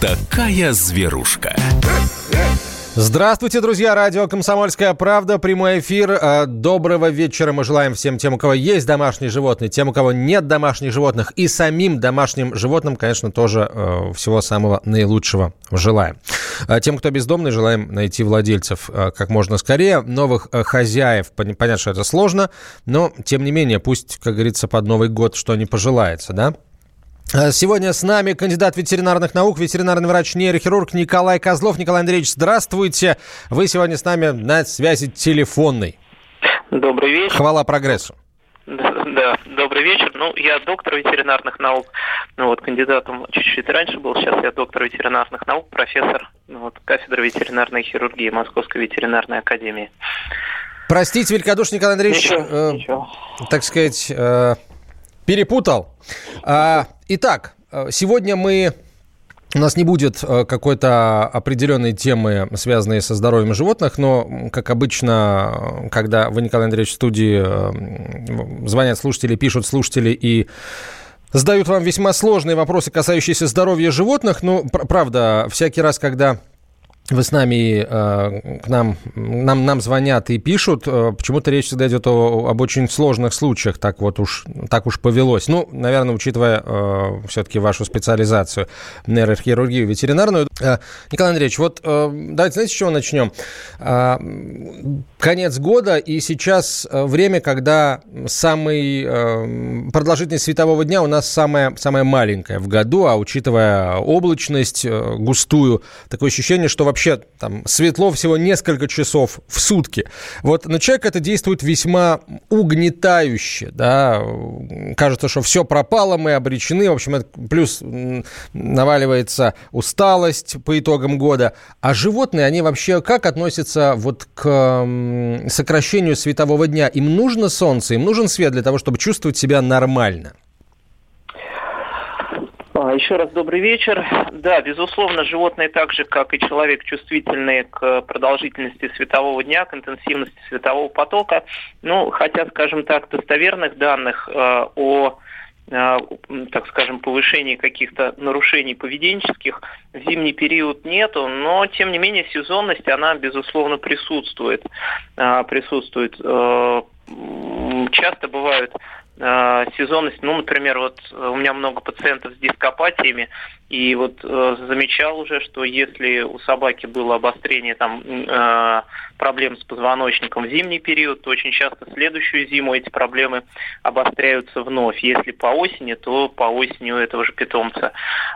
такая зверушка. Здравствуйте, друзья! Радио «Комсомольская правда», прямой эфир. Э, доброго вечера мы желаем всем тем, у кого есть домашние животные, тем, у кого нет домашних животных, и самим домашним животным, конечно, тоже э, всего самого наилучшего желаем. Э, тем, кто бездомный, желаем найти владельцев как можно скорее. Новых хозяев, понятно, что это сложно, но, тем не менее, пусть, как говорится, под Новый год что не пожелается, да? Э, сегодня с нами кандидат ветеринарных наук, ветеринарный врач-нейрохирург Николай Козлов. Николай Андреевич, здравствуйте. Вы сегодня с нами на связи телефонной. Добрый вечер. Хвала прогрессу. Да, да, добрый вечер. Ну, я доктор ветеринарных наук, ну вот, кандидатом чуть-чуть раньше был, сейчас я доктор ветеринарных наук, профессор, ну, вот, кафедры ветеринарной хирургии Московской ветеринарной академии. Простите, великодушный Николай Андреевич, ничего, э, ничего. так сказать, э, перепутал. А, итак, сегодня мы у нас не будет э, какой-то определенной темы, связанной со здоровьем животных, но, как обычно, когда вы, Николай Андреевич, в студии э, звонят слушатели, пишут слушатели и задают вам весьма сложные вопросы, касающиеся здоровья животных, ну, правда, всякий раз, когда вы с нами, э, к нам, нам, нам звонят и пишут, э, почему-то речь всегда идет о, об очень сложных случаях, так вот уж, так уж повелось. Ну, наверное, учитывая э, все-таки вашу специализацию, нейрохирургию ветеринарную. Э, Николай Андреевич, вот э, давайте, знаете, с чего начнем? Конец года, и сейчас э, время, когда самый э, продолжительность светового дня у нас самая, самая маленькая в году, а учитывая облачность э, густую, такое ощущение, что вообще там светло всего несколько часов в сутки. Вот на человека это действует весьма угнетающе, да, кажется, что все пропало, мы обречены, в общем, это плюс наваливается усталость по итогам года. А животные, они вообще как относятся вот к сокращению светового дня? Им нужно солнце, им нужен свет для того, чтобы чувствовать себя нормально? А, еще раз добрый вечер. Да, безусловно, животные так же, как и человек, чувствительны к продолжительности светового дня, к интенсивности светового потока. Ну, хотя, скажем так, достоверных данных э, о так скажем, повышении каких-то нарушений поведенческих в зимний период нету, но тем не менее сезонность, она безусловно присутствует. Э, присутствует. Э, часто бывают Э, сезонность, ну, например, вот э, у меня много пациентов с дископатиями, и вот э, замечал уже, что если у собаки было обострение там э, проблем с позвоночником в зимний период, то очень часто следующую зиму эти проблемы обостряются вновь. Если по осени, то по осени у этого же питомца.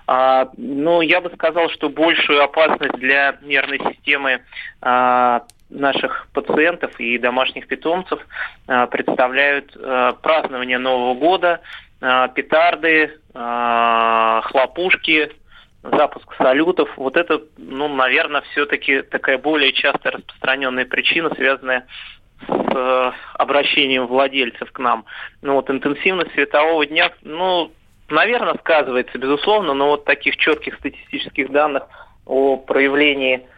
А, ну, я бы сказал, что большую опасность для нервной системы а, наших пациентов и домашних питомцев а, представляют а, празднование Нового года, а, петарды, хлопушки, запуск салютов. Вот это, ну, наверное, все-таки такая более часто распространенная причина, связанная с обращением владельцев к нам. Ну вот интенсивность светового дня, ну, наверное, сказывается, безусловно, но вот таких четких статистических данных о проявлении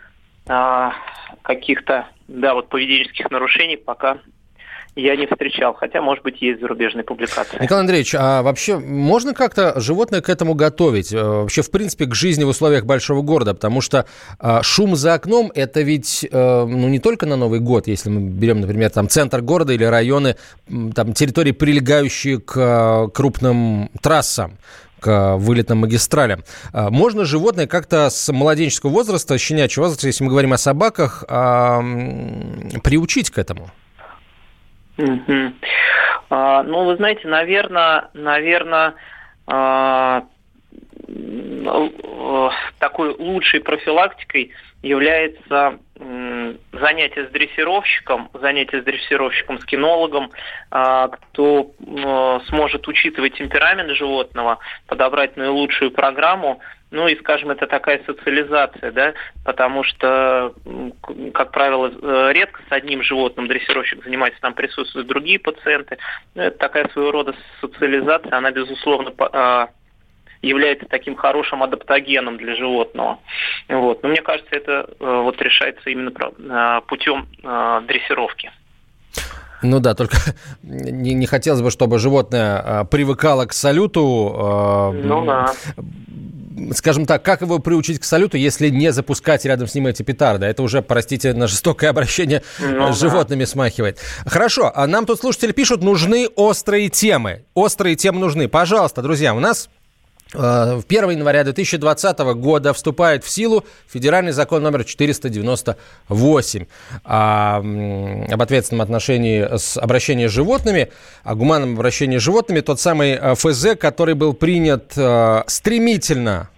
а, каких-то, да, вот поведенческих нарушений пока я не встречал, хотя, может быть, есть зарубежные публикации. Николай Андреевич, а вообще можно как-то животное к этому готовить? Э, вообще, в принципе, к жизни в условиях большого города, потому что а, шум за окном – это ведь, а, ну, не только на Новый год, если мы берем, например, там, центр города или районы, там, территории, прилегающие к а, крупным трассам к вылетным магистралям. А, можно животное как-то с младенческого возраста, щенячьего возраста, если мы говорим о собаках, а, приучить к этому? А, ну, вы знаете, наверное, наверное, а, такой лучшей профилактикой является занятие с дрессировщиком, занятие с дрессировщиком, с кинологом, а, кто сможет учитывать темперамент животного, подобрать наилучшую программу, ну и, скажем, это такая социализация, да, потому что, как правило, э, редко с одним животным дрессировщик занимается, там присутствуют другие пациенты. Ну, это такая своего рода социализация, она, безусловно, а, является таким хорошим адаптогеном для животного. Вот. Но мне кажется, это э, вот решается именно э, путем э, дрессировки. Ну да, только не, не хотелось бы, чтобы животное привыкало к салюту. Ну да скажем так, как его приучить к салюту, если не запускать рядом с ним эти петарды? Это уже, простите, на жестокое обращение ну, с животными да. смахивает. Хорошо, а нам тут слушатели пишут, нужны острые темы. Острые темы нужны. Пожалуйста, друзья, у нас 1 января 2020 года вступает в силу федеральный закон номер 498 о, об ответственном отношении с обращением с животными, о гуманном обращении с животными, тот самый э, ФЗ, который был принят э, стремительно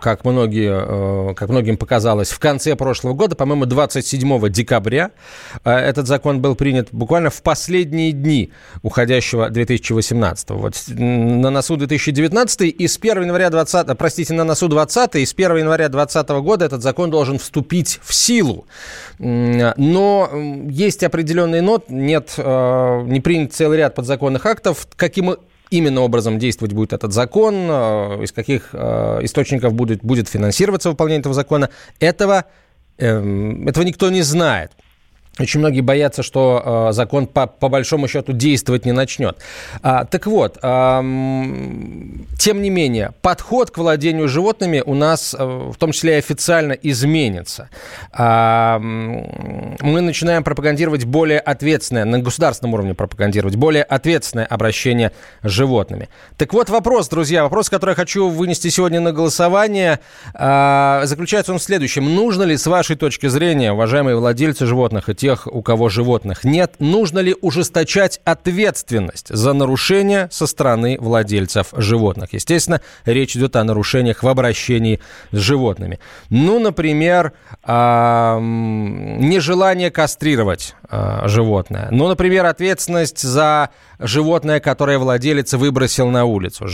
как, многие, э, как многим показалось, в конце прошлого года, по-моему, 27 декабря э, этот закон был принят буквально в последние дни уходящего 2018. Вот на носу 2019 и с 1 января 20, простите, на носу 20 и с 1 января 2020 года этот закон должен вступить в силу. Но есть определенный нот, нет, э, не принят целый ряд подзаконных актов, каким именно образом действовать будет этот закон, э, из каких э, источников будет, будет финансироваться выполнение этого закона, этого, эм, этого никто не знает. Очень многие боятся, что э, закон по, по большому счету действовать не начнет. А, так вот, э, тем не менее, подход к владению животными у нас, э, в том числе и официально, изменится. А, мы начинаем пропагандировать более ответственное, на государственном уровне пропагандировать, более ответственное обращение с животными. Так вот вопрос, друзья, вопрос, который я хочу вынести сегодня на голосование, э, заключается он в следующем. Нужно ли, с вашей точки зрения, уважаемые владельцы животных и тех, у кого животных нет, нужно ли ужесточать ответственность за нарушения со стороны владельцев животных? Естественно, речь идет о нарушениях в обращении с животными. Ну, например, нежелание кастрировать а, животное. Ну, например, ответственность за животное, которое владелец выбросил на улицу.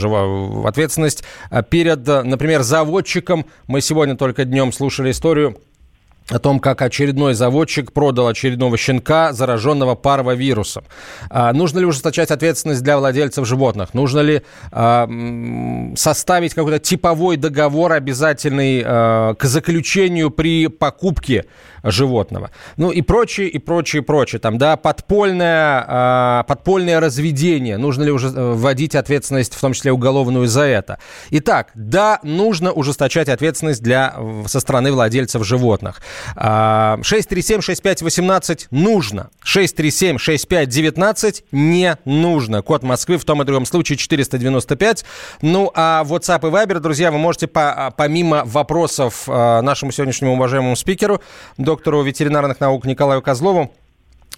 Ответственность а, перед, например, заводчиком. Мы сегодня только днем слушали историю о том, как очередной заводчик продал очередного щенка, зараженного парвовирусом. А, нужно ли ужесточать ответственность для владельцев животных? Нужно ли а, составить какой-то типовой договор обязательный а, к заключению при покупке животного? Ну и прочее, и прочее, прочее. Там, да, подпольное, а, подпольное разведение. Нужно ли уже э, вводить ответственность, в том числе уголовную, за это? Итак, да, нужно ужесточать ответственность для, со стороны владельцев животных. 637-6518 нужно. 637-6519 не нужно. Код Москвы в том и другом случае 495. Ну, а WhatsApp и Viber, друзья, вы можете по, а, помимо вопросов а, нашему сегодняшнему уважаемому спикеру, доктору ветеринарных наук Николаю Козлову,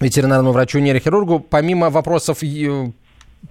ветеринарному врачу-нейрохирургу, помимо вопросов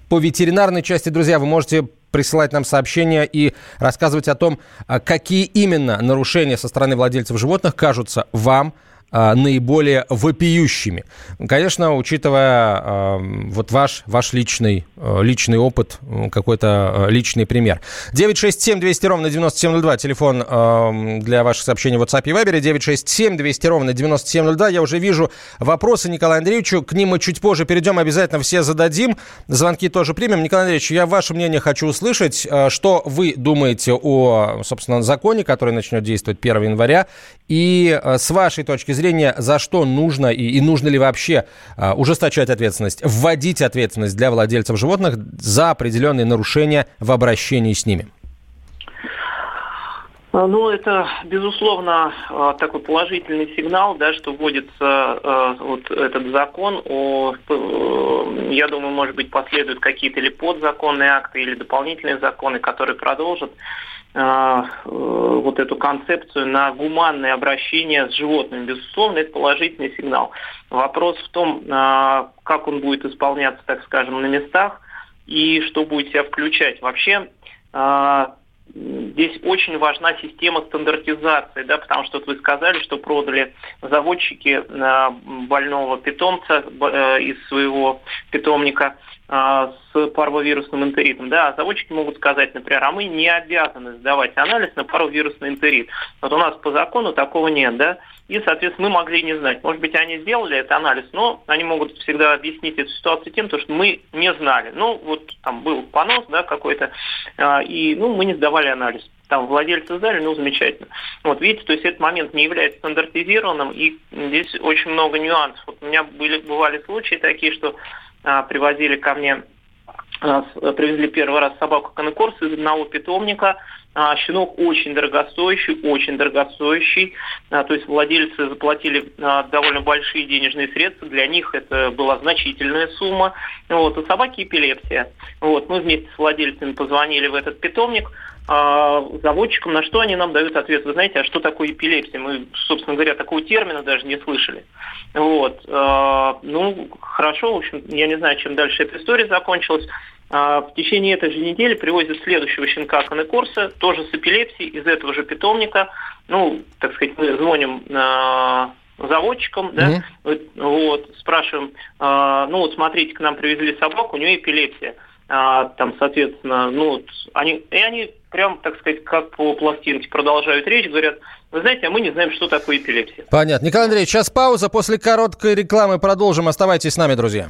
по ветеринарной части, друзья, вы можете присылать нам сообщения и рассказывать о том, а, какие именно нарушения со стороны владельцев животных кажутся вам наиболее вопиющими. Конечно, учитывая а, вот ваш, ваш личный, а, личный опыт, какой-то личный пример. 967 200 ровно 9702, телефон для ваших сообщений в WhatsApp и Viber, 967 200 ровно 9702. Я уже вижу вопросы Николаю Андреевичу, к ним мы чуть позже перейдем, обязательно все зададим. Звонки тоже примем. Николай Андреевич, я ваше мнение хочу услышать. Что вы думаете о, собственно, законе, который начнет действовать 1 января, и с вашей точки зрения, за что нужно и, и нужно ли вообще а, ужесточать ответственность, вводить ответственность для владельцев животных за определенные нарушения в обращении с ними? А, ну, это, безусловно, а, такой положительный сигнал, да, что вводится э, вот этот закон. О, э, я думаю, может быть, последуют какие-то или подзаконные акты, или дополнительные законы, которые продолжат э, вот эту концепцию на гуманное обращение с животными. Безусловно, это положительный сигнал. Вопрос в том, а, как он будет исполняться, так скажем, на местах и что будет себя включать. Вообще, а, здесь очень важна система стандартизации, да, потому что вот вы сказали, что продали заводчики больного питомца э, из своего питомника – а, с парвовирусным энтеритом. Да, а заводчики могут сказать, например, а мы не обязаны сдавать анализ на парвовирусный энтерит. Вот у нас по закону такого нет, да, и, соответственно, мы могли не знать. Может быть, они сделали этот анализ, но они могут всегда объяснить эту ситуацию тем, что мы не знали. Ну, вот там был понос, да, какой-то, а, и, ну, мы не сдавали анализ там владельцы сдали, ну, замечательно. Вот, видите, то есть этот момент не является стандартизированным, и здесь очень много нюансов. Вот у меня были, бывали случаи такие, что а, привозили ко мне а, привезли первый раз собаку Канекорс из одного питомника, А, щенок очень дорогостоящий, очень дорогостоящий. А, то есть владельцы заплатили а, довольно большие денежные средства. Для них это была значительная сумма. Вот. У собаки эпилепсия. Вот. Мы вместе с владельцами позвонили в этот питомник заводчикам, на что они нам дают ответ. Вы знаете, а что такое эпилепсия? Мы, собственно говоря, такого термина даже не слышали. Вот. Ну, хорошо, в общем, я не знаю, чем дальше эта история закончилась. А, в течение этой же недели привозят следующего щенка Конекорса, тоже с эпилепсией, из этого же питомника. Ну, так сказать, мы звоним заводчикам, да, mm-hmm. вот, спрашиваем, э, ну вот смотрите, к нам привезли собаку, у нее эпилепсия. А, там, соответственно, ну, вот, они, и они прям, так сказать, как по пластинке продолжают речь, говорят, вы знаете, а мы не знаем, что такое эпилепсия. Понятно. Николай Андреевич, сейчас пауза, после короткой рекламы продолжим. Оставайтесь с нами, друзья.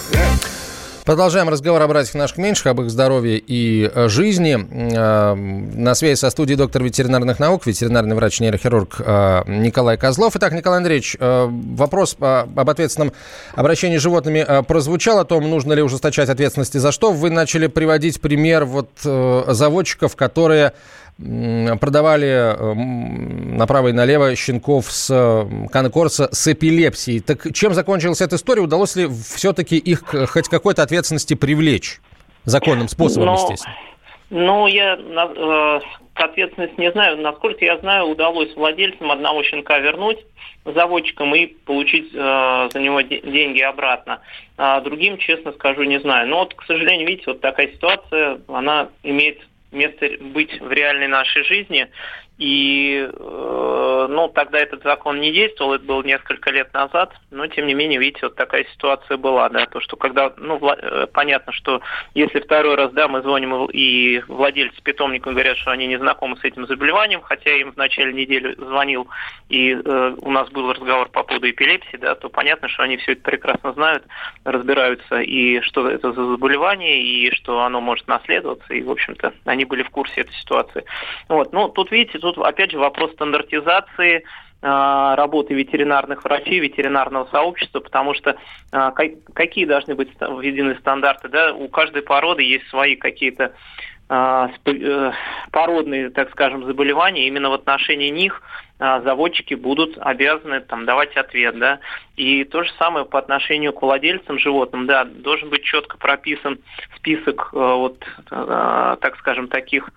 Продолжаем разговор о братьях наших меньших, об их здоровье и э, жизни. Э, на связи со студией доктор ветеринарных наук, ветеринарный врач-нейрохирург э, Николай Козлов. Итак, Николай Андреевич, вопрос об ответственном обращении с животными прозвучал, о том, нужно ли ужесточать ответственности за что. Вы начали приводить пример вот заводчиков, которые продавали направо и налево щенков с конкурса с эпилепсией. Так чем закончилась эта история? Удалось ли все-таки их хоть какой-то ответственности привлечь? Законным способом, Но... естественно. Ну, я э, к ответственности не знаю. Насколько я знаю, удалось владельцам одного щенка вернуть заводчикам и получить э, за него де- деньги обратно. А другим, честно скажу, не знаю. Но вот, к сожалению, видите, вот такая ситуация, она имеет место быть в реальной нашей жизни. И, э, ну, тогда этот закон не действовал, это было несколько лет назад, но, тем не менее, видите, вот такая ситуация была, да, то, что когда, ну, вла- э, понятно, что если второй раз, да, мы звоним и владельцы питомника говорят, что они не знакомы с этим заболеванием, хотя им в начале недели звонил, и э, у нас был разговор по поводу эпилепсии, да, то понятно, что они все это прекрасно знают, разбираются, и что это за заболевание, и что оно может наследоваться, и, в общем-то, они были в курсе этой ситуации. Вот, ну, тут, видите, тут тут опять же вопрос стандартизации а, работы ветеринарных врачей, ветеринарного сообщества, потому что а, какие должны быть введены стандарты, да, у каждой породы есть свои какие-то э, породные, так скажем, заболевания, именно в отношении них заводчики будут обязаны там давать ответ, да. И то же самое по отношению к владельцам животным, да, должен быть четко прописан список вот, так скажем, таких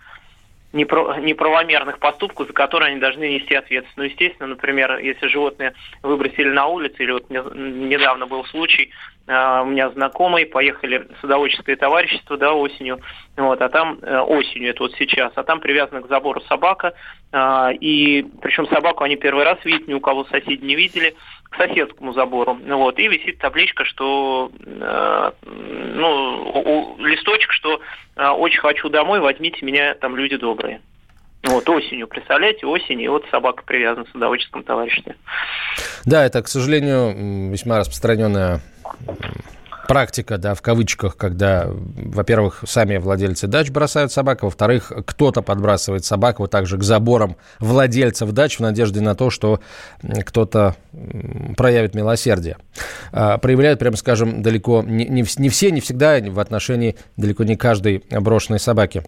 неправомерных поступков, за которые они должны нести ответственность. Ну, естественно, например, если животные выбросили на улицу, или вот недавно был случай, у меня знакомые поехали в садоводческое товарищество, да, осенью, вот, а там, э, осенью, это вот сейчас, а там привязана к забору собака, а, и причем собаку они первый раз видят, ни у кого соседи не видели, к соседскому забору, вот, и висит табличка, что, э, ну, листочек, что э, очень хочу домой, возьмите меня, там люди добрые. Вот осенью, представляете, осень, и вот собака привязана в садоводческом товариществе. Да, это, к сожалению, весьма распространенная практика, да, в кавычках, когда, во-первых, сами владельцы дач бросают собак, а во-вторых, кто-то подбрасывает собак вот так же к заборам владельцев дач в надежде на то, что кто-то проявит милосердие. А, проявляют, прямо скажем, далеко не, не, не все, не всегда в отношении далеко не каждой брошенной собаки.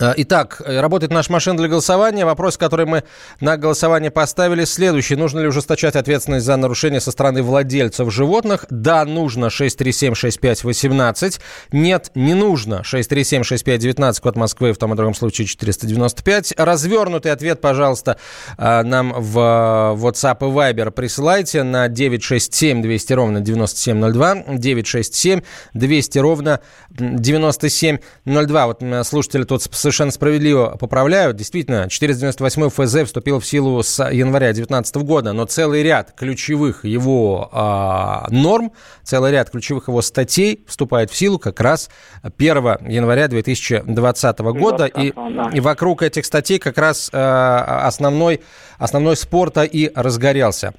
Э, итак, э, работает наша машина для голосования. Вопрос, который мы на голосование поставили, следующий. Нужно ли ужесточать ответственность за нарушение со стороны владельцев животных? Да, нужно. 6376518. Нет, не нужно. 6376519, код Москвы, в том и другом случае 495. Развернутый ответ, пожалуйста, э, нам в WhatsApp и Viber присылайте на 967 200 ровно 9702. 967 200 ровно 9702. Вот слушатели тут совершенно справедливо поправляют. Действительно, 498 ФЗ вступил в силу с января 2019 года, но целый ряд ключевых его а, норм, целый ряд ключевых его статей вступает в силу как раз 1 января 2020 года. И, и вокруг этих статей как раз а, основной, основной спорта и разгорелся.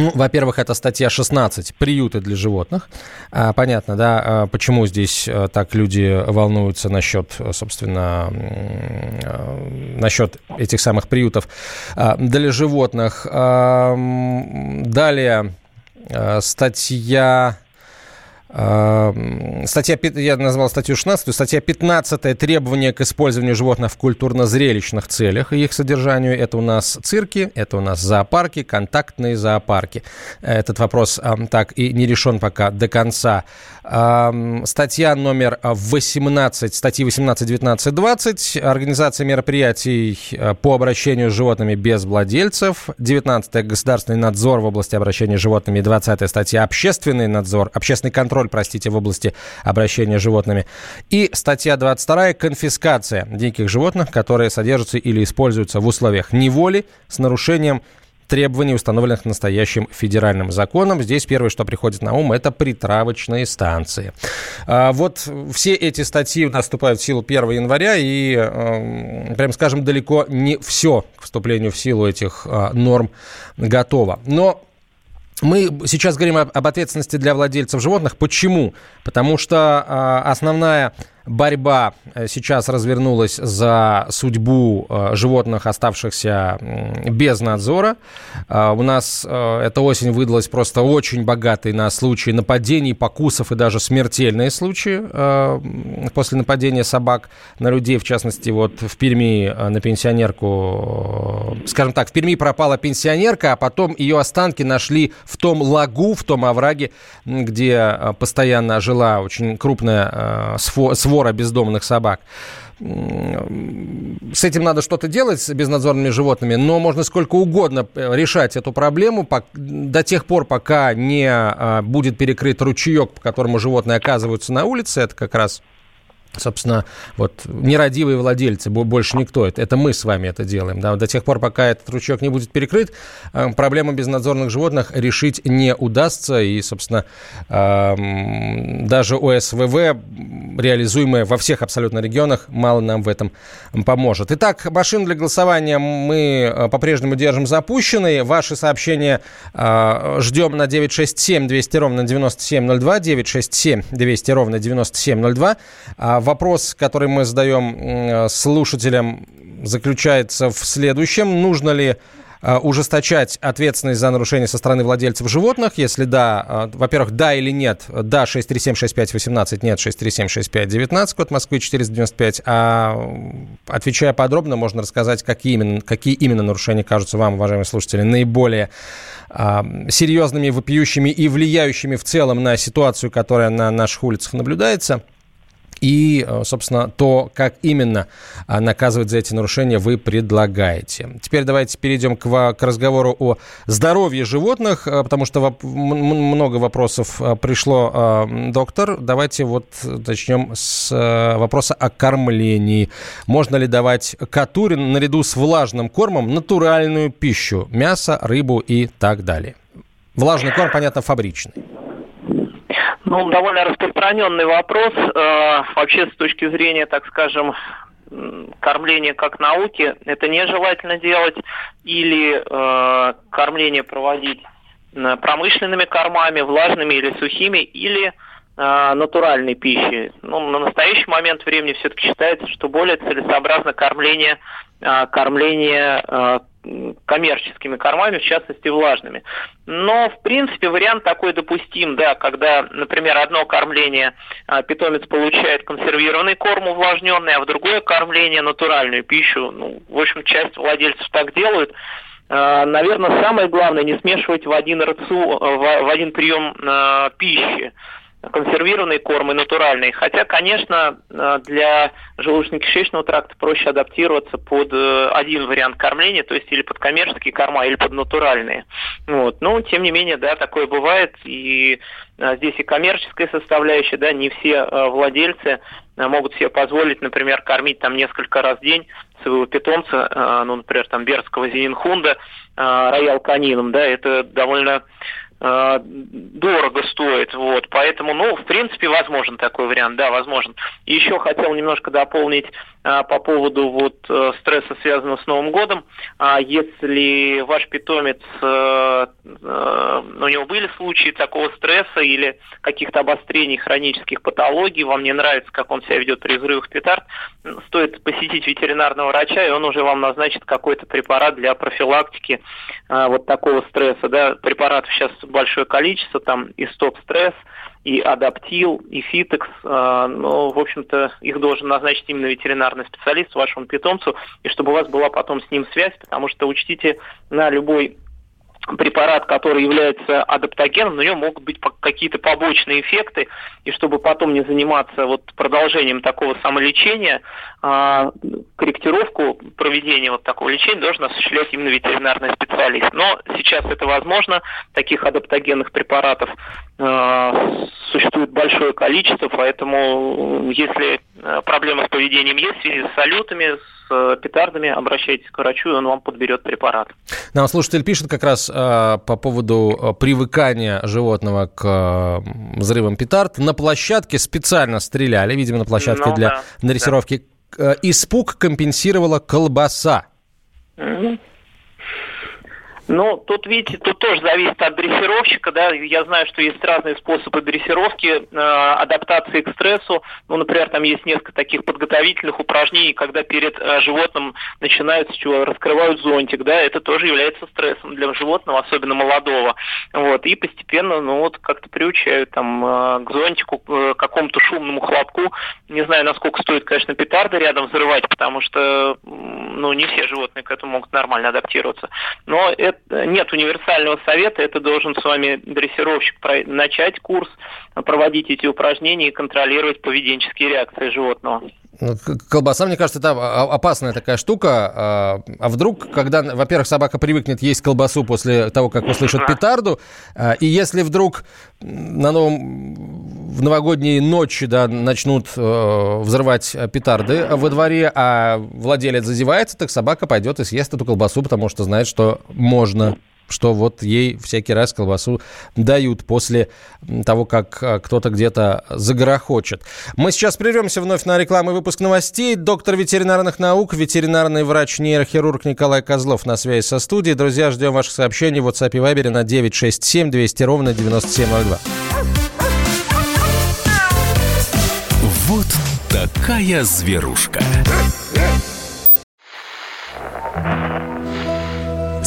Ну, во-первых, это статья 16 «Приюты для животных». А, понятно, да, а, почему здесь а, так люди волнуются насчет, собственно, а, насчет этих самых приютов а, для животных. Далее статья Статья, я назвал статью 16, статья 15 требования к использованию животных в культурно-зрелищных целях и их содержанию. Это у нас цирки, это у нас зоопарки, контактные зоопарки. Этот вопрос так и не решен пока до конца. Статья номер 18, статьи 18, 19, 20. Организация мероприятий э, по обращению с животными без владельцев. 19 государственный надзор в области обращения с животными. 20 статья общественный надзор, общественный контроль, простите, в области обращения с животными. И статья 22 конфискация диких животных, которые содержатся или используются в условиях неволи с нарушением требований, установленных настоящим федеральным законом. Здесь первое, что приходит на ум, это притравочные станции. А, вот все эти статьи наступают в силу 1 января, и, эм, прям скажем, далеко не все к вступлению в силу этих а, норм готово. Но мы сейчас говорим об ответственности для владельцев животных. Почему? Потому что а, основная борьба э, сейчас развернулась за судьбу э, животных, оставшихся без надзора. Э, у нас эта осень выдалась просто очень богатой на случаи нападений, покусов и даже смертельные случаи после нападения собак на людей. В частности, вот в Перми на пенсионерку, скажем так, в Перми пропала пенсионерка, а потом ее останки нашли в том лагу, в том овраге, где постоянно жила очень крупная свора свора бездомных собак. С этим надо что-то делать с безнадзорными животными, но можно сколько угодно э, решать эту проблему до тех пор, пока не а, будет перекрыт ручеек, по которому животные оказываются на улице. Это как раз собственно, вот нерадивые владельцы, больше никто. Это, это мы с вами это делаем. Да? До тех пор, пока этот ручеек не будет перекрыт, э, проблему безнадзорных животных решить не удастся. И, собственно, эм, даже ОСВВ, реализуемая во всех абсолютно регионах, мало нам в этом поможет. Итак, машин для голосования мы э, по-прежнему держим запущенной. Ваши сообщения э, ждем на 967 200 ровно 9702, 967 200 ровно 9702. Вопрос, который мы задаем слушателям, заключается в следующем. Нужно ли а, ужесточать ответственность за нарушение со стороны владельцев животных? Если да, а, во-первых, да или нет? Да, 6376518, нет, 6376519, код Москвы 495. А отвечая подробно, можно рассказать, какие именно, какие именно нарушения кажутся вам, уважаемые слушатели, наиболее а, серьезными, вопиющими и влияющими в целом на ситуацию, которая на наших улицах наблюдается – и, э, собственно, то, как именно а, наказывать за эти нарушения вы предлагаете. Теперь давайте перейдем к, к разговору о здоровье животных, э, потому что много вопросов э, пришло, доктор. Давайте вот начнем с вопроса о кормлении. Можно ли давать коту наряду с влажным кормом натуральную пищу, мясо, рыбу и так далее? Влажный корм, понятно, фабричный. Ну, довольно распространенный вопрос. Э, вообще, с точки зрения, так скажем, кормления как науки, это нежелательно делать. Или э, кормление проводить промышленными кормами, влажными или сухими, или э, натуральной пищей. Ну, на настоящий момент времени все-таки считается, что более целесообразно кормление, кормление коммерческими кормами, в частности влажными. Но, в принципе, вариант такой допустим, да, когда, например, одно кормление а, питомец получает консервированный корм увлажненный, а в другое кормление натуральную пищу. Ну, в общем, часть владельцев так делают. А, наверное, самое главное не смешивать в один рацион, в один прием а, пищи консервированный корм и натуральный. Хотя, конечно, э, для желудочно-кишечного тракта проще адаптироваться под э, один вариант кормления, то есть или под коммерческие корма, или под натуральные. Вот. Но, тем не менее, да, такое бывает, и э, здесь и коммерческая составляющая, да, не все владельцы могут себе позволить, например, кормить там несколько раз в день своего питомца, ну, например, там берского зенинхунда, роял канином, да, это довольно дорого стоит, вот, поэтому, ну, в принципе, возможен такой вариант, да, возможен. Еще хотел немножко дополнить а, по поводу вот э, стресса, связанного с Новым годом. А, если ваш питомец, а, а, у него были случаи такого стресса или каких-то обострений хронических патологий, вам не нравится, как он себя ведет при взрывах петард, стоит посетить ветеринарного врача, и он уже вам назначит какой-то препарат для профилактики а, вот такого стресса, да, препаратов сейчас большое количество, там и стоп-стресс, и адаптил, и фитекс, э, но, в общем-то, их должен назначить именно ветеринарный специалист вашему питомцу, и чтобы у вас была потом с ним связь, потому что учтите, на любой препарат, который является адаптогеном, у него могут быть какие-то побочные эффекты, и чтобы потом не заниматься вот продолжением такого самолечения, а, корректировку проведения вот такого лечения должен осуществлять именно ветеринарный специалист. Но сейчас это возможно, таких адаптогенных препаратов а, существует большое количество, поэтому если а, проблемы с поведением есть в связи с салютами, с петардами, обращайтесь к врачу, и он вам подберет препарат. Нам слушатель пишет как раз э, по поводу привыкания животного к э, взрывам петард. На площадке специально стреляли, видимо, на площадке ну, для да, дрессировки. Да. Э, испуг компенсировала колбаса. Mm-hmm. Ну, тут, видите, тут тоже зависит от дрессировщика, да, я знаю, что есть разные способы дрессировки, э, адаптации к стрессу, ну, например, там есть несколько таких подготовительных упражнений, когда перед э, животным начинают с чего, раскрывают зонтик, да, это тоже является стрессом для животного, особенно молодого, вот, и постепенно, ну, вот, как-то приучают там э, к зонтику, э, к какому-то шумному хлопку, не знаю, насколько стоит, конечно, петарды рядом взрывать, потому что, ну, не все животные к этому могут нормально адаптироваться, но это нет универсального совета, это должен с вами дрессировщик начать курс, проводить эти упражнения и контролировать поведенческие реакции животного. Ну, колбаса, мне кажется, это опасная такая штука. А, а вдруг, когда, во-первых, собака привыкнет есть колбасу после того, как услышит петарду, а, и если вдруг на новом, в новогодние ночи да, начнут э, взрывать петарды во дворе, а владелец зазевается, так собака пойдет и съест эту колбасу, потому что знает, что можно что вот ей всякий раз колбасу дают после того, как а, кто-то где-то загорохочет. Мы сейчас прервемся вновь на рекламу и выпуск новостей. Доктор ветеринарных наук, ветеринарный врач-нейрохирург Николай Козлов на связи со студией. Друзья, ждем ваших сообщений в WhatsApp и Viber на 967 200 ровно 9702. Вот такая зверушка.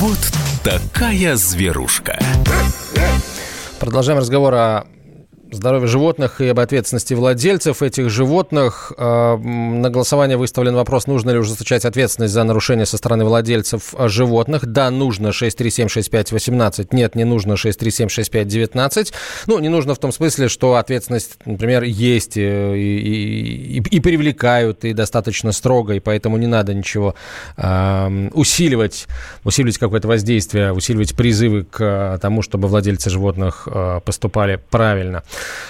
Вот такая зверушка. Продолжаем разговор о здоровья животных и об ответственности владельцев этих животных. А, на голосование выставлен вопрос, нужно ли ужесточать ответственность за нарушение со стороны владельцев животных. Да, нужно 6376518. Нет, не нужно 6376519. Ну, не нужно в том смысле, что ответственность, например, есть э, и, и, и привлекают, и достаточно строго, и поэтому не надо ничего э, усиливать, усиливать какое-то воздействие, усиливать призывы к тому, чтобы владельцы животных поступали правильно.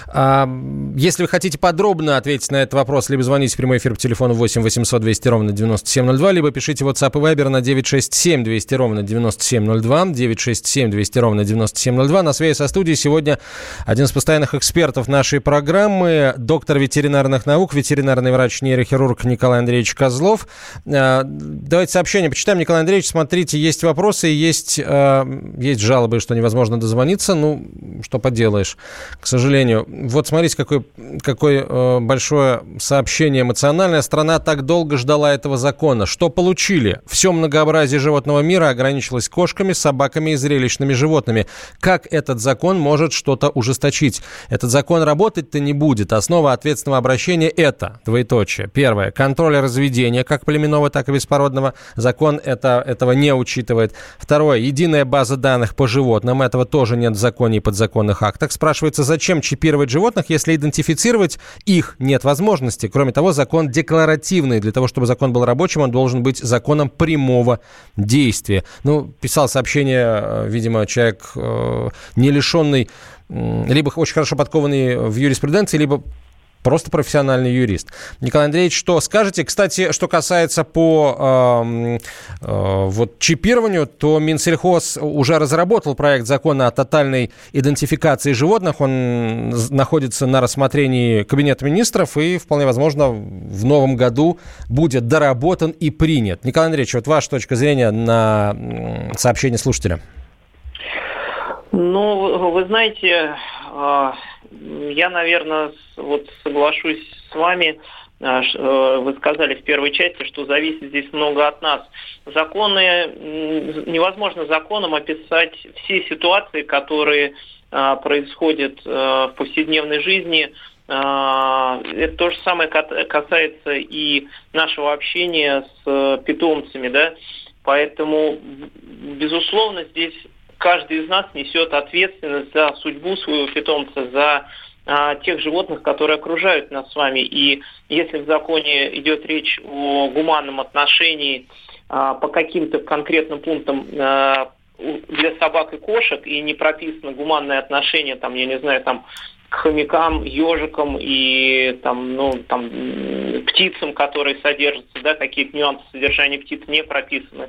А, если вы хотите подробно ответить на этот вопрос, либо звоните в прямой эфир по телефону 8 800 200 ровно 9702, либо пишите WhatsApp и Viber на 967 200 ровно 9702, 967 200 ровно 9702. На связи со студией сегодня один из постоянных экспертов нашей программы, доктор ветеринарных наук, ветеринарный врач-нейрохирург Николай Андреевич Козлов. А, давайте сообщение почитаем. Николай Андреевич, смотрите, есть вопросы, есть, а, есть жалобы, что невозможно дозвониться. Ну, что поделаешь, к сожалению. Вот смотрите, какое, какое э, большое сообщение эмоциональное. Страна так долго ждала этого закона. Что получили? Все многообразие животного мира ограничилось кошками, собаками и зрелищными животными. Как этот закон может что-то ужесточить? Этот закон работать-то не будет. Основа ответственного обращения – это, двоеточие. Первое. Контроль разведения, как племенного, так и беспородного. Закон это, этого не учитывает. Второе. Единая база данных по животным. Этого тоже нет в законе и подзаконных актах. Спрашивается, зачем чипировать животных, если идентифицировать их нет возможности. Кроме того, закон декларативный. Для того, чтобы закон был рабочим, он должен быть законом прямого действия. Ну, писал сообщение, э, видимо, человек э, не лишенный либо очень хорошо подкованный в юриспруденции, либо Просто профессиональный юрист. Николай Андреевич, что скажете? Кстати, что касается по э, э, вот, чипированию, то Минсельхоз уже разработал проект закона о тотальной идентификации животных. Он находится на рассмотрении Кабинета министров и, вполне возможно, в новом году будет доработан и принят. Николай Андреевич, вот ваша точка зрения на сообщение слушателя. Ну, вы знаете, а, я, наверное, вот соглашусь с вами. А, э, вы сказали в первой части, что зависит здесь много от нас. Законы, невозможно законом описать все ситуации, которые а, происходят э, в повседневной жизни. Это то же самое касается и нашего общения с питомцами, да. Поэтому, безусловно, здесь каждый из нас несет ответственность за судьбу своего питомца, за а, тех животных, которые окружают нас с вами. И если в законе идет речь о гуманном отношении а, по каким-то конкретным пунктам а, для собак и кошек, и не прописано гуманное отношение, там, я не знаю, там, к хомякам, ежикам и там, ну, там, птицам, которые содержатся, да, какие-то нюансы содержания птиц не прописаны.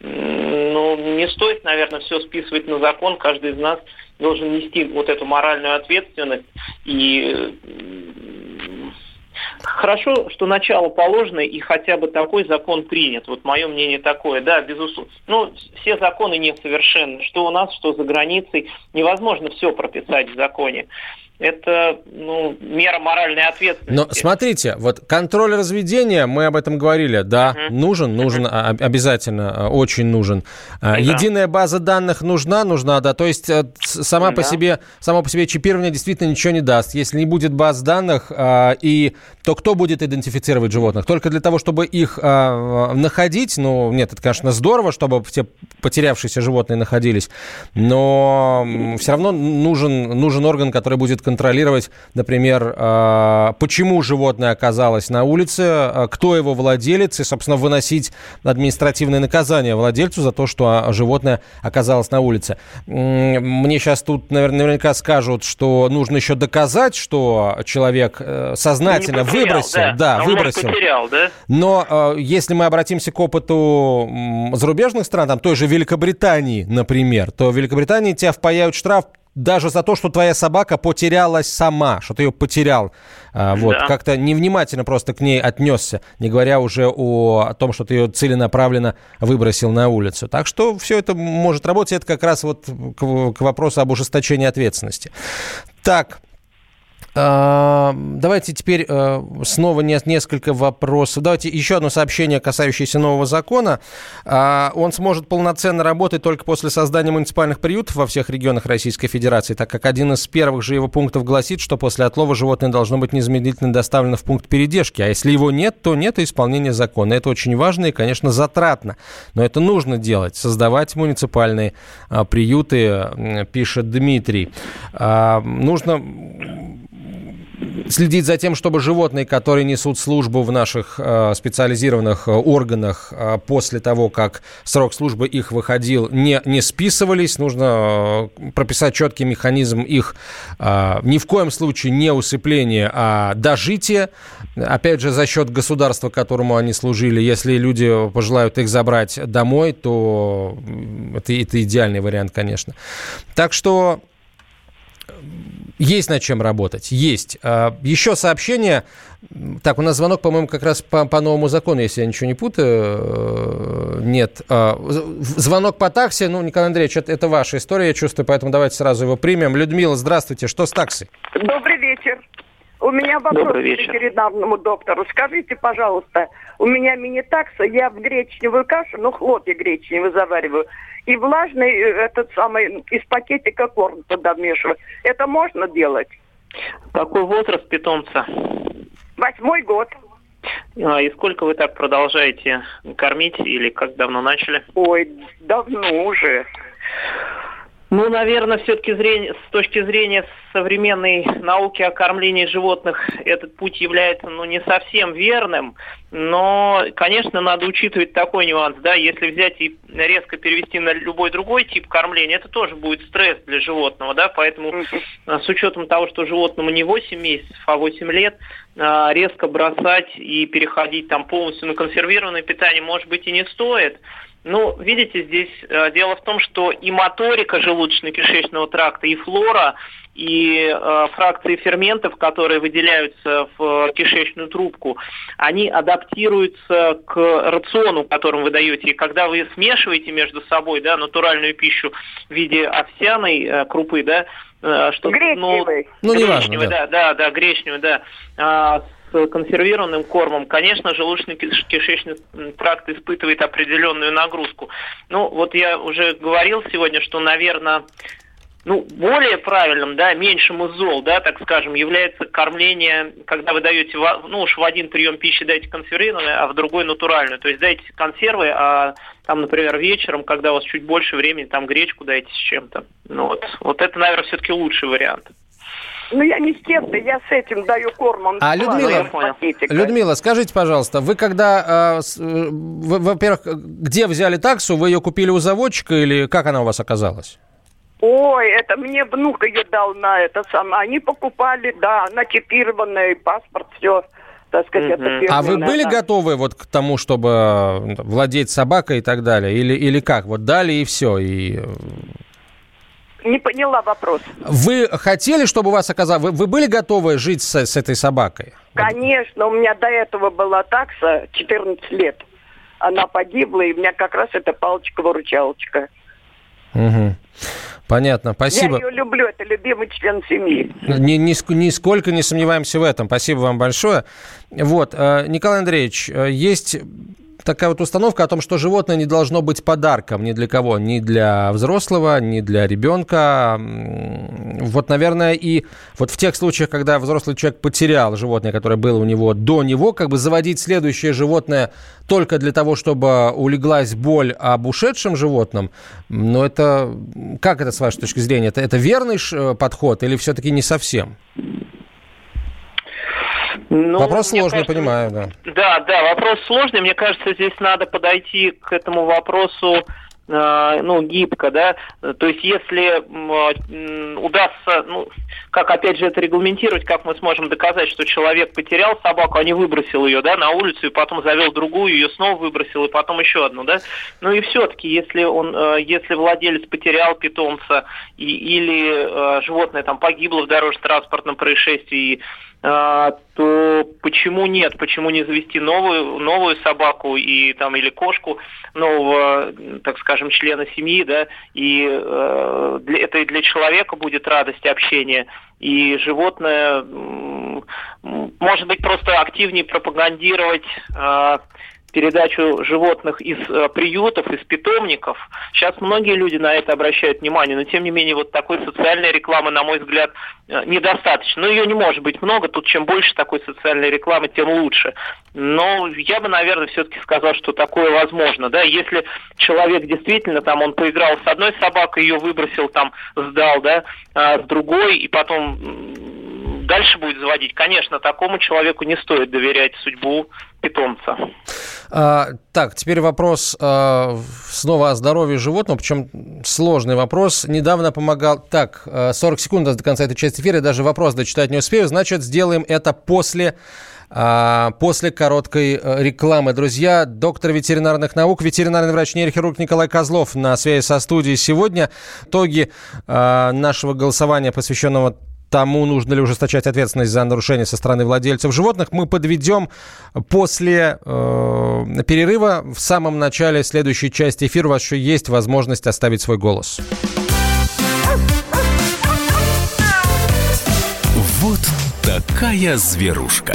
Ну, не стоит, наверное, все списывать на закон. Каждый из нас должен нести вот эту моральную ответственность и Хорошо, что начало положено и хотя бы такой закон принят. Вот мое мнение такое, да, безусловно. Ну, все законы несовершенны. Что у нас, что за границей. Невозможно все прописать в законе это ну, мера моральной ответственности. Но смотрите, вот контроль разведения, мы об этом говорили, да, uh-huh. нужен, нужен, uh-huh. обязательно, а, очень нужен. Uh-huh. Единая база данных нужна, нужна, да, то есть э, сама uh-huh. по себе, само по себе чипирование действительно ничего не даст. Если не будет баз данных, и то кто будет идентифицировать животных? Только для того, чтобы их находить, ну, нет, это, конечно, здорово, чтобы все потерявшиеся животные находились, но все равно нужен, нужен орган, который будет контролировать, например, а, почему животное оказалось на улице, а, кто его владелец, и, собственно, выносить административное наказание владельцу за то, что животное оказалось на улице. Мне сейчас тут наверняка скажут, что нужно еще доказать, что человек э, сознательно потерял, выбросил. Да, да выбросил. Потерял, да? Но если мы обратимся к опыту зарубежных стран, там той же Великобритании, например, то в Великобритании тебя впаяют штраф даже за то, что твоя собака потерялась сама, что ты ее потерял. А, вот, да. как-то невнимательно просто к ней отнесся, не говоря уже о, о том, что ты ее целенаправленно выбросил на улицу. Так что все это может работать. Это как раз вот к, к вопросу об ужесточении ответственности. Так, давайте теперь э, снова несколько вопросов. Давайте еще одно сообщение, касающееся нового закона. А, он сможет полноценно работать только после создания муниципальных приютов во всех регионах Российской Федерации, так как один из первых же его пунктов гласит, что после отлова животное должно быть незамедлительно доставлено в пункт передержки. А если его нет, то нет исполнения закона. Это очень важно и, конечно, затратно. Но это нужно делать. Создавать муниципальные а, приюты, пишет Дмитрий. Нужно следить за тем, чтобы животные, которые несут службу в наших э, специализированных э, органах э, после того, как срок службы их выходил, не, не списывались. Нужно э, прописать четкий механизм их э, ни в коем случае не усыпления, а дожития. Опять же, за счет государства, которому они служили. Если люди пожелают их забрать домой, то это, это идеальный вариант, конечно. Так что есть над чем работать, есть. А, еще сообщение. Так, у нас звонок, по-моему, как раз по, по новому закону, если я ничего не путаю. Э, нет. А, звонок по такси. Ну, Николай Андреевич, это, это ваша история, я чувствую, поэтому давайте сразу его примем. Людмила, здравствуйте. Что с такси? Добрый вечер. У меня вопрос к ветеринарному доктору. Скажите, пожалуйста, у меня мини-такса, я в гречневую кашу, ну, хлопья гречневые завариваю, и влажный э, этот самый из пакетика корм туда вмешиваю. Это можно делать? Какой возраст питомца? Восьмой год. А, и сколько вы так продолжаете кормить или как давно начали? Ой, давно уже. Ну, наверное, все-таки зрение, с точки зрения современной науки о кормлении животных этот путь является ну, не совсем верным, но, конечно, надо учитывать такой нюанс, да, если взять и резко перевести на любой другой тип кормления, это тоже будет стресс для животного, да, поэтому с учетом того, что животному не 8 месяцев, а 8 лет, а, резко бросать и переходить там полностью на консервированное питание, может быть, и не стоит, ну, видите, здесь э, дело в том, что и моторика желудочно-кишечного тракта, и флора, и э, фракции ферментов, которые выделяются в э, кишечную трубку, они адаптируются к рациону, которым вы даете. И когда вы смешиваете между собой да, натуральную пищу в виде овсяной э, крупы, да, э, что гречневой. Ну, ну неважно, да. да, да, да, гречневой, да, а, консервированным кормом, конечно, желудочно-кишечный тракт испытывает определенную нагрузку. Ну, вот я уже говорил сегодня, что, наверное, ну, более правильным, да, меньшим из зол, да, так скажем, является кормление, когда вы даете, ну уж в один прием пищи дайте консервированную, а в другой натуральную. То есть дайте консервы, а там, например, вечером, когда у вас чуть больше времени, там гречку дайте с чем-то. Ну вот, вот это, наверное, все-таки лучший вариант. Ну, я не с кем-то, я с этим даю кормом. А, Людмила, Людмила, скажите, пожалуйста, вы когда, э, э во-первых, где взяли таксу? Вы ее купили у заводчика или как она у вас оказалась? Ой, это мне внук ее дал на это самое. Они покупали, да, на чипированный паспорт, все. Так сказать, это а вы были готовы вот к тому, чтобы э, владеть собакой и так далее? Или, или как? Вот дали и все, и э, не поняла вопрос. Вы хотели, чтобы у вас оказалось... Вы, вы были готовы жить с, с этой собакой? Конечно, у меня до этого была такса 14 лет. Она погибла, и у меня как раз эта палочка-выручалочка. Угу. Понятно, спасибо. Я ее люблю, это любимый член семьи. Ни, ни, нисколько не сомневаемся в этом. Спасибо вам большое. Вот, э, Николай Андреевич, э, есть такая вот установка о том, что животное не должно быть подарком ни для кого, ни для взрослого, ни для ребенка. Вот, наверное, и вот в тех случаях, когда взрослый человек потерял животное, которое было у него до него, как бы заводить следующее животное только для того, чтобы улеглась боль об ушедшем животном, но это, как это с вашей точки зрения, это, это верный э, подход или все-таки не совсем? Ну, вопрос сложный, кажется, понимаю, да. Да, да, вопрос сложный. Мне кажется, здесь надо подойти к этому вопросу э, ну, гибко, да, то есть если удастся, ну, как опять же это регламентировать, как мы сможем доказать, что человек потерял собаку, а не выбросил ее, да, на улицу, и потом завел другую, ее снова выбросил, и потом еще одну, да, ну и все-таки, если он, э, если владелец потерял питомца, и, или э, животное там погибло в дорожно-транспортном происшествии, то почему нет? Почему не завести новую, новую собаку и там или кошку нового, так скажем, члена семьи, да? И э, для, это и для человека будет радость общения, и животное, может быть, просто активнее пропагандировать э, передачу животных из э, приютов, из питомников. Сейчас многие люди на это обращают внимание, но тем не менее вот такой социальной рекламы, на мой взгляд, э, недостаточно. Но ее не может быть много, тут чем больше такой социальной рекламы, тем лучше. Но я бы, наверное, все-таки сказал, что такое возможно. Да? Если человек действительно там, он поиграл с одной собакой, ее выбросил, там, сдал, да, а с другой, и потом дальше будет заводить, конечно, такому человеку не стоит доверять судьбу питомца. А, так, теперь вопрос а, снова о здоровье животного, причем сложный вопрос. Недавно помогал... Так, 40 секунд до конца этой части эфира, даже вопрос дочитать не успею, значит, сделаем это после а, после короткой э, рекламы. Друзья, доктор ветеринарных наук, ветеринарный врач нейрохирург Николай Козлов на связи со студией сегодня. Итоги а, нашего голосования, посвященного тому, нужно ли ужесточать ответственность за нарушение со стороны владельцев животных, мы подведем после э, перерыва. В самом начале следующей части эфира у вас еще есть возможность оставить свой голос. Вот такая зверушка.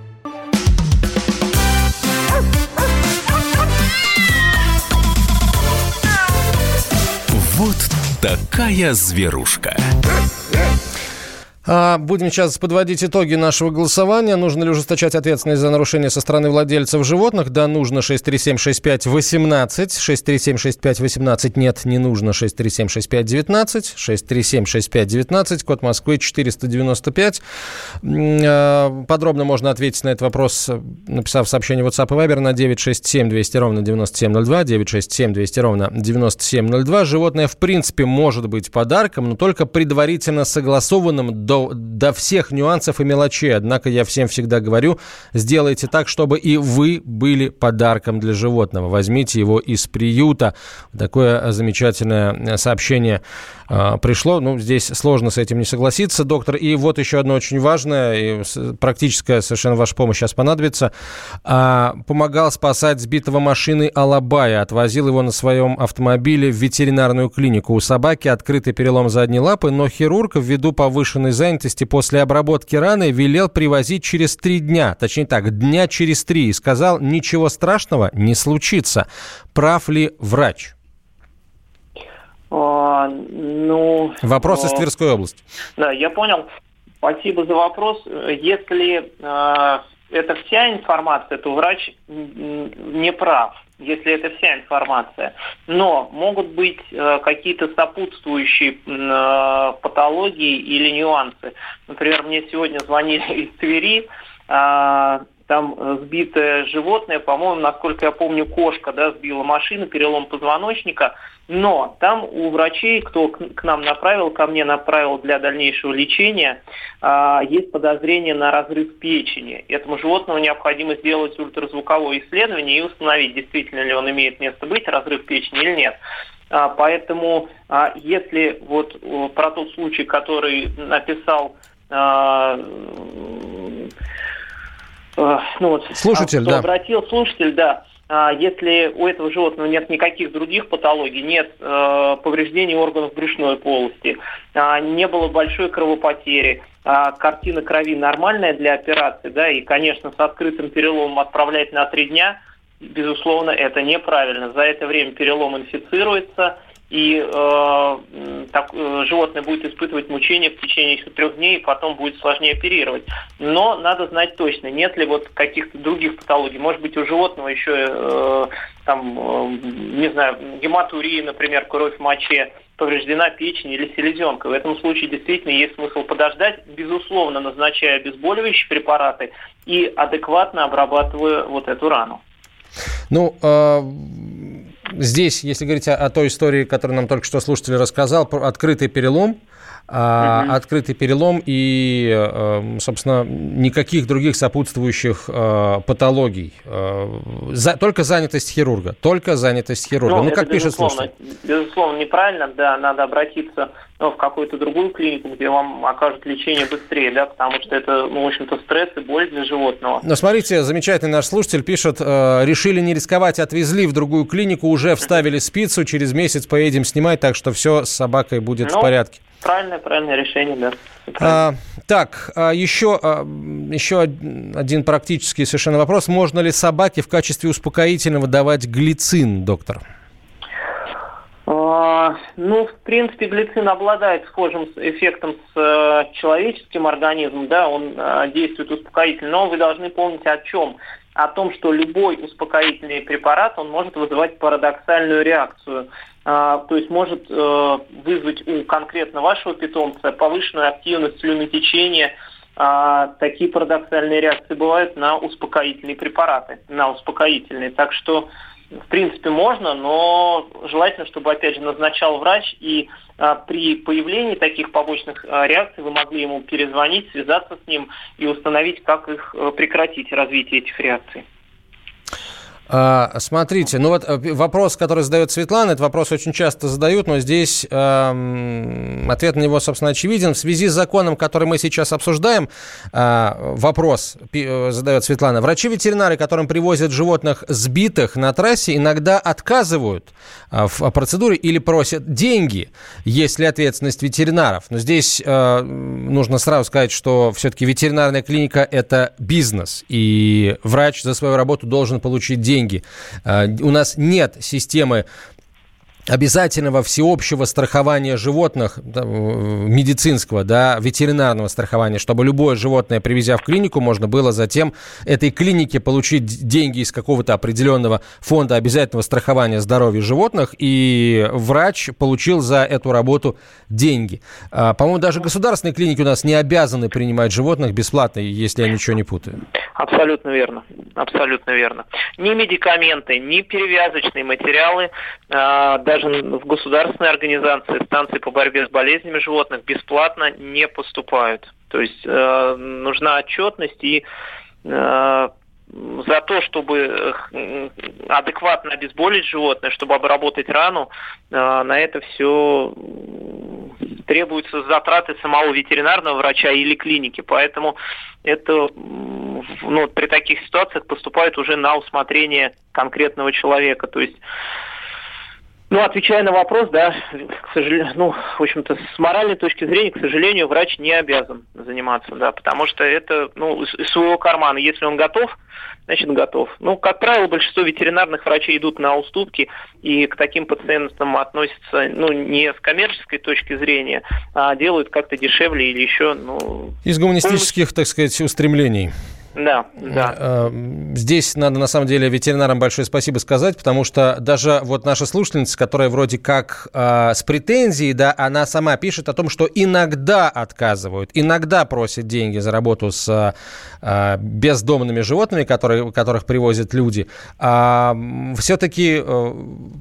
Такая зверушка. А, будем сейчас подводить итоги нашего голосования. Нужно ли ужесточать ответственность за нарушение со стороны владельцев животных? Да, нужно 6376518. 6376518. Нет, не нужно 6376519. 6376519. Код Москвы 495. А, подробно можно ответить на этот вопрос, написав сообщение WhatsApp и Viber на 967 200 ровно 9702. 967 200 ровно 9702. Животное, в принципе, может быть подарком, но только предварительно согласованным до, до всех нюансов и мелочей. Однако я всем всегда говорю, сделайте так, чтобы и вы были подарком для животного. Возьмите его из приюта. Такое замечательное сообщение э, пришло. Ну, здесь сложно с этим не согласиться, доктор. И вот еще одно очень важное, и практическая совершенно ваша помощь сейчас понадобится. А, помогал спасать сбитого машины Алабая. Отвозил его на своем автомобиле в ветеринарную клинику. У собаки открытый перелом задней лапы, но хирург ввиду повышенной занятости после обработки раны велел привозить через три дня, точнее так, дня через три, и сказал, ничего страшного не случится. Прав ли врач? А, ну, вопрос из Тверской области. Да, я понял. Спасибо за вопрос. Если э, это вся информация, то врач не прав если это вся информация. Но могут быть э, какие-то сопутствующие э, патологии или нюансы. Например, мне сегодня звонили из Твери, э, там э, сбитое животное, по-моему, насколько я помню, кошка, да, сбила машину, перелом позвоночника, но там у врачей, кто к нам направил, ко мне направил для дальнейшего лечения, а, есть подозрение на разрыв печени. Этому животному необходимо сделать ультразвуковое исследование и установить, действительно ли он имеет место быть, разрыв печени или нет. А, поэтому, а, если вот про тот случай, который написал Э, ну вот, слушатель, да. обратил слушатель, да, а, если у этого животного нет никаких других патологий, нет э, повреждений органов брюшной полости, э, не было большой кровопотери, э, картина крови нормальная для операции, да, и, конечно, с открытым переломом отправлять на три дня, безусловно, это неправильно. За это время перелом инфицируется – и э, так, э, животное будет испытывать мучения в течение еще трех дней, и потом будет сложнее оперировать. Но надо знать точно, нет ли вот каких-то других патологий. Может быть, у животного еще, э, там, э, не знаю, гематурия, например, кровь в моче, повреждена печень или селезенка. В этом случае действительно есть смысл подождать, безусловно, назначая обезболивающие препараты и адекватно обрабатывая вот эту рану. Ну, э, здесь, если говорить о, о той истории, которую нам только что слушатель рассказал, открытый перелом, а, угу. открытый перелом и, э, собственно, никаких других сопутствующих э, патологий. Э, за, только занятость хирурга. Только занятость хирурга. Ну, ну как пишет слушатель. Безусловно, неправильно, да, надо обратиться ну, в какую-то другую клинику, где вам окажут лечение быстрее, да, потому что это, ну, в общем-то, стресс и боль для животного. Но смотрите, замечательный наш слушатель пишет, э, решили не рисковать, отвезли в другую клинику, уже вставили спицу, через месяц поедем снимать, так что все с собакой будет ну, в порядке. Правильное, правильное решение, да. А, так, а еще, а, еще один практический совершенно вопрос. Можно ли собаке в качестве успокоительного давать глицин, доктор? А, ну, в принципе, глицин обладает схожим эффектом с э, человеческим организмом, да, он э, действует успокоительно, но вы должны помнить о чем? О том, что любой успокоительный препарат, он может вызывать парадоксальную реакцию. А, то есть может э, вызвать у конкретно вашего питомца повышенную активность слюнотечения, а, такие парадоксальные реакции бывают на успокоительные препараты, на успокоительные. Так что в принципе, можно, но желательно, чтобы, опять же, назначал врач, и а, при появлении таких побочных а, реакций вы могли ему перезвонить, связаться с ним и установить, как их а, прекратить, развитие этих реакций. А, смотрите, ну вот э, вопрос, который задает Светлана, этот вопрос очень часто задают, но здесь э, ответ на него, собственно, очевиден. В связи с законом, который мы сейчас обсуждаем, э, вопрос э, задает Светлана. Врачи-ветеринары, которым привозят животных сбитых на трассе, иногда отказывают э, в процедуре или просят деньги, если ответственность ветеринаров. Но здесь э, нужно сразу сказать, что все-таки ветеринарная клиника – это бизнес, и врач за свою работу должен получить деньги деньги. А, у нас нет системы обязательного всеобщего страхования животных, медицинского, да, ветеринарного страхования, чтобы любое животное, привезя в клинику, можно было затем этой клинике получить деньги из какого-то определенного фонда обязательного страхования здоровья животных, и врач получил за эту работу деньги. А, по-моему, даже государственные клиники у нас не обязаны принимать животных бесплатно, если я ничего не путаю. Абсолютно верно. Абсолютно верно. Ни медикаменты, ни перевязочные материалы, а, даже в государственной организации станции по борьбе с болезнями животных бесплатно не поступают. То есть э, нужна отчетность и э, за то, чтобы адекватно обезболить животное, чтобы обработать рану, на это все требуются затраты самого ветеринарного врача или клиники. Поэтому это ну, при таких ситуациях поступает уже на усмотрение конкретного человека. То есть ну, отвечая на вопрос, да, к сожалению, ну, в общем-то, с моральной точки зрения, к сожалению, врач не обязан заниматься, да, потому что это, ну, из своего кармана. Если он готов, значит, готов. Ну, как правило, большинство ветеринарных врачей идут на уступки и к таким пациентам относятся, ну, не с коммерческой точки зрения, а делают как-то дешевле или еще, ну... Из гуманистических, так сказать, устремлений. Да, да. Э, здесь надо, на самом деле, ветеринарам большое спасибо сказать, потому что даже вот наша слушательница, которая вроде как э, с претензией, да, она сама пишет о том, что иногда отказывают, иногда просят деньги за работу с э, бездомными животными, которые, которых привозят люди. А все-таки, э,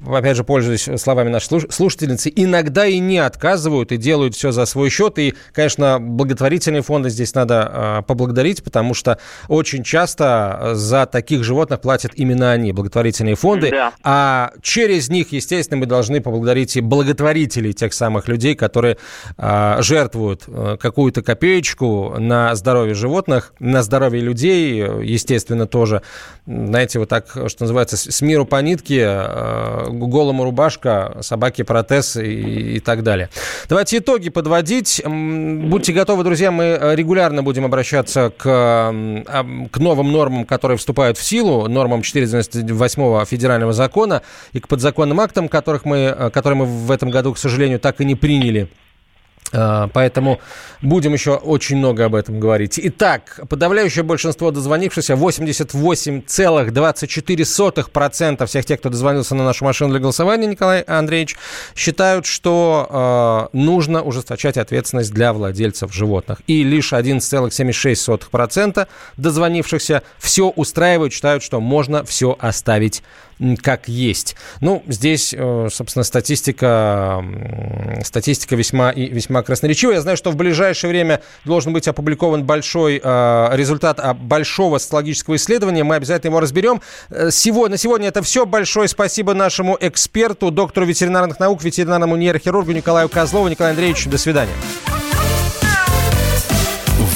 опять же, пользуясь словами нашей слушательницы, иногда и не отказывают, и делают все за свой счет. И, конечно, благотворительные фонды здесь надо э, поблагодарить, потому что очень часто э, за таких животных платят именно они, благотворительные фонды. Да. А через них, естественно, мы должны поблагодарить и благотворителей тех самых людей, которые а, жертвуют а, какую-то копеечку на здоровье животных, на здоровье людей, естественно, тоже. Знаете, вот так, что называется, с миру по нитке, а, голому рубашка, собаке протез и, и так далее. Давайте итоги подводить. Будьте готовы, друзья, мы регулярно будем обращаться к к новым нормам, которые вступают в силу, нормам 498 федерального закона и к подзаконным актам, которых мы, э, которые мы в этом году, к сожалению, так и не приняли. А, поэтому будем еще очень много об этом говорить. Итак, подавляющее большинство дозвонившихся, 88,24% всех тех, кто дозвонился на нашу машину для голосования, Николай Андреевич, считают, что э, нужно ужесточать ответственность для владельцев животных. И лишь 11,76% дозвонившихся все устраивают, считают, что можно все оставить как есть. Ну, здесь, э, собственно, статистика, статистика весьма, весьма красноречивая. Я знаю, что в ближайшее время должен быть опубликован большой э, результат большого социологического исследования. Мы обязательно его разберем. Э, сегодня, на сегодня это все. Большое спасибо нашему эксперту, доктору ветеринарных наук, ветеринарному нейрохирургу Николаю Козлову. Николай Андреевич, до свидания.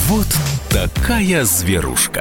Вот такая зверушка